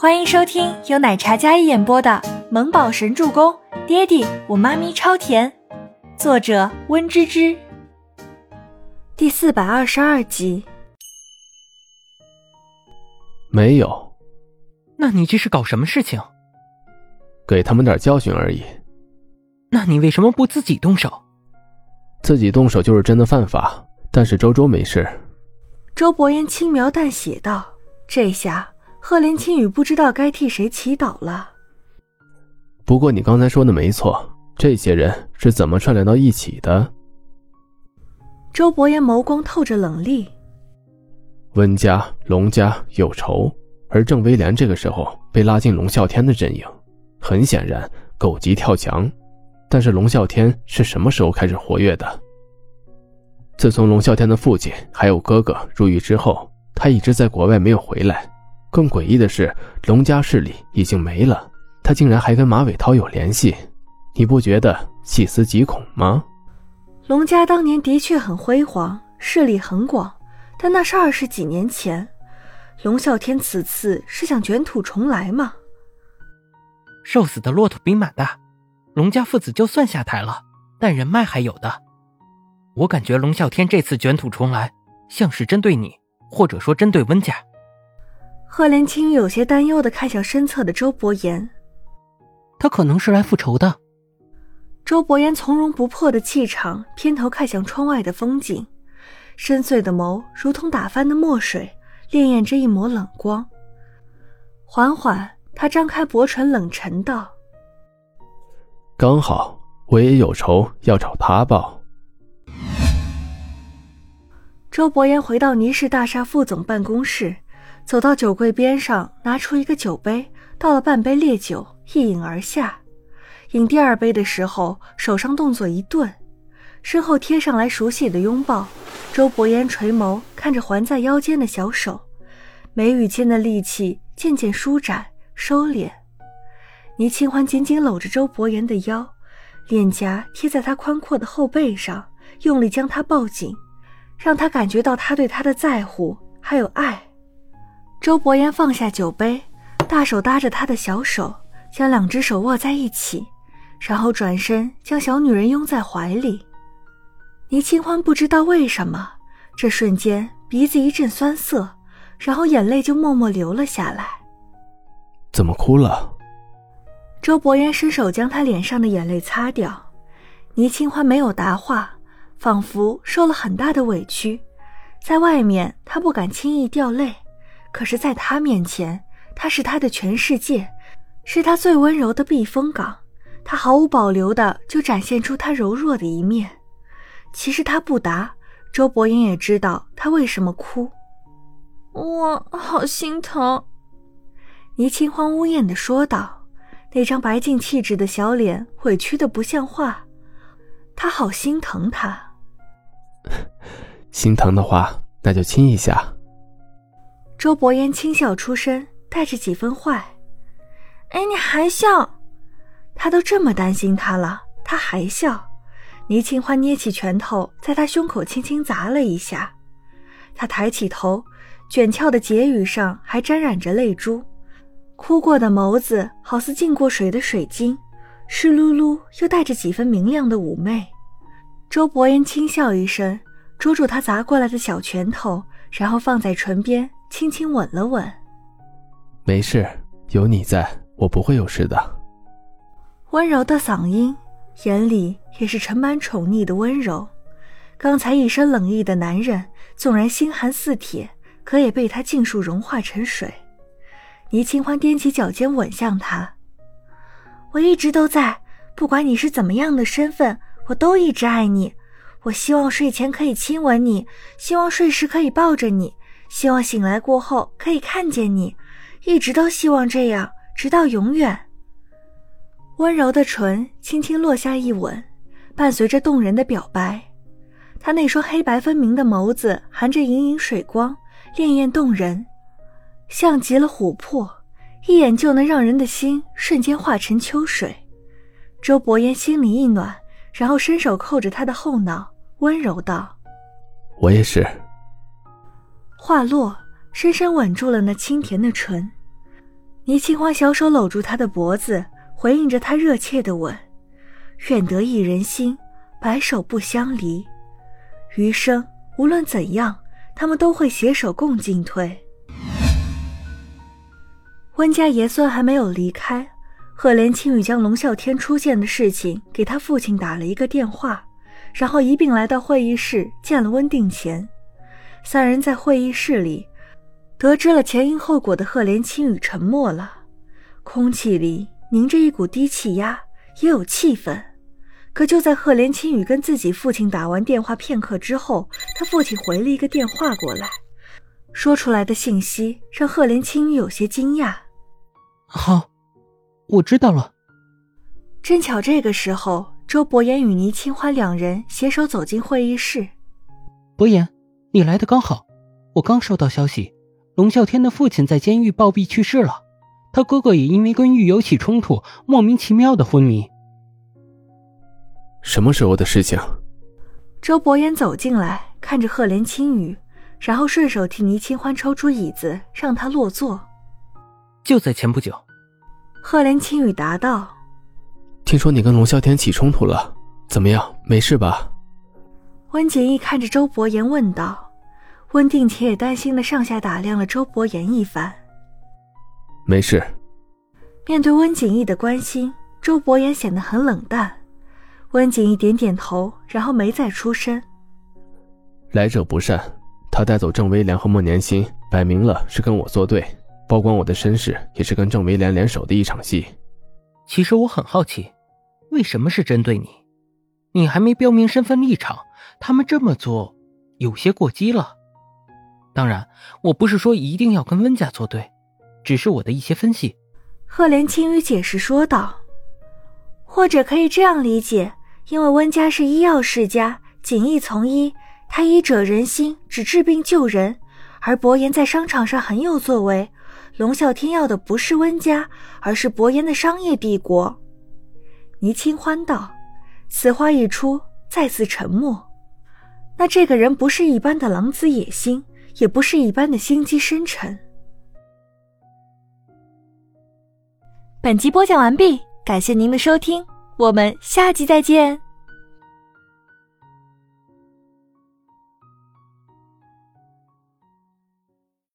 欢迎收听由奶茶嘉一演播的《萌宝神助攻》，爹地我妈咪超甜，作者温芝芝。第四百二十二集。没有，那你这是搞什么事情？给他们点教训而已。那你为什么不自己动手？自己动手就是真的犯法，但是周周没事。周伯言轻描淡写道：“这下赫连青雨不知道该替谁祈祷了。”不过你刚才说的没错，这些人是怎么串联到一起的？周伯言眸光透着冷厉。温家、龙家有仇，而郑威廉这个时候被拉进龙啸天的阵营，很显然狗急跳墙。但是龙啸天是什么时候开始活跃的？自从龙啸天的父亲还有哥哥入狱之后，他一直在国外没有回来。更诡异的是，龙家势力已经没了，他竟然还跟马伟涛有联系，你不觉得细思极恐吗？龙家当年的确很辉煌，势力很广，但那是二十几年前。龙啸天此次是想卷土重来吗？瘦死的骆驼比马大。龙家父子就算下台了，但人脉还有的。我感觉龙啸天这次卷土重来，像是针对你，或者说针对温家。贺连青有些担忧的看向身侧的周伯言，他可能是来复仇的。周伯言从容不迫的气场，偏头看向窗外的风景，深邃的眸如同打翻的墨水，潋滟着一抹冷光。缓缓，他张开薄唇，冷沉道。刚好我也有仇要找他报。周伯言回到倪氏大厦副总办公室，走到酒柜边上，拿出一个酒杯，倒了半杯烈酒，一饮而下。饮第二杯的时候，手上动作一顿，身后贴上来熟悉的拥抱。周伯言垂眸看着环在腰间的小手，眉宇间的戾气渐渐舒展收敛。倪清欢紧紧搂着周伯言的腰，脸颊贴在他宽阔的后背上，用力将他抱紧，让他感觉到他对他的在乎还有爱。周伯言放下酒杯，大手搭着他的小手，将两只手握在一起，然后转身将小女人拥在怀里。倪清欢不知道为什么，这瞬间鼻子一阵酸涩，然后眼泪就默默流了下来。怎么哭了？周伯言伸手将他脸上的眼泪擦掉，倪清欢没有答话，仿佛受了很大的委屈。在外面，他不敢轻易掉泪，可是在他面前，他是他的全世界，是他最温柔的避风港。他毫无保留的就展现出他柔弱的一面。其实他不答，周伯言也知道他为什么哭。我好心疼，倪清欢呜咽的说道。那张白净气质的小脸委屈的不像话，他好心疼他。心疼的话，那就亲一下。周伯言轻笑出声，带着几分坏。哎，你还笑？他都这么担心他了，他还笑？倪清欢捏起拳头，在他胸口轻轻砸了一下。他抬起头，卷翘的睫羽上还沾染着泪珠。哭过的眸子好似浸过水的水晶，湿漉漉又带着几分明亮的妩媚。周伯言轻笑一声，捉住他砸过来的小拳头，然后放在唇边，轻轻吻了吻。没事，有你在，我不会有事的。温柔的嗓音，眼里也是盛满宠溺的温柔。刚才一身冷意的男人，纵然心寒似铁，可也被他尽数融化成水。倪清欢踮起脚尖吻向他。我一直都在，不管你是怎么样的身份，我都一直爱你。我希望睡前可以亲吻你，希望睡时可以抱着你，希望醒来过后可以看见你，一直都希望这样，直到永远。温柔的唇轻轻落下一吻，伴随着动人的表白。他那双黑白分明的眸子含着盈盈水光，潋滟动人。像极了琥珀，一眼就能让人的心瞬间化成秋水。周伯言心里一暖，然后伸手扣着他的后脑，温柔道：“我也是。”话落，深深吻住了那清甜的唇。倪清欢小手搂住他的脖子，回应着他热切的吻：“愿得一人心，白首不相离。余生无论怎样，他们都会携手共进退。”温家爷孙还没有离开，赫连青羽将龙啸天出现的事情给他父亲打了一个电话，然后一并来到会议室见了温定乾。三人在会议室里。得知了前因后果的赫连青羽沉默了，空气里凝着一股低气压，也有气氛。可就在赫连青羽跟自己父亲打完电话片刻之后，他父亲回了一个电话过来，说出来的信息让赫连青羽有些惊讶。好，我知道了。正巧这个时候，周伯言与倪清欢两人携手走进会议室。伯言，你来的刚好，我刚收到消息。龙啸天的父亲在监狱暴毙去世了，他哥哥也因为跟狱友起冲突，莫名其妙的昏迷。什么时候的事情？周伯言走进来，看着赫连青羽，然后顺手替倪清欢抽出椅子，让他落座。就在前不久，赫连青羽答道：“听说你跟龙啸天起冲突了，怎么样？没事吧？”温景逸看着周伯言问道。温定且也担心的上下打量了周伯言一番。没事。面对温景逸的关心，周伯言显得很冷淡。温景逸点点头，然后没再出声。来者不善，他带走郑威廉和莫年心，摆明了是跟我作对，曝光我的身世，也是跟郑威廉联手的一场戏。其实我很好奇，为什么是针对你？你还没标明身份立场，他们这么做有些过激了。当然，我不是说一定要跟温家作对，只是我的一些分析。赫连青羽解释说道：“或者可以这样理解，因为温家是医药世家，锦义从医，他医者仁心，只治病救人；而伯言在商场上很有作为，龙啸天要的不是温家，而是伯言的商业帝国。”倪清欢道。此话一出，再次沉默。那这个人不是一般的狼子野心。也不是一般的心机深沉。本集播讲完毕，感谢您的收听，我们下集再见。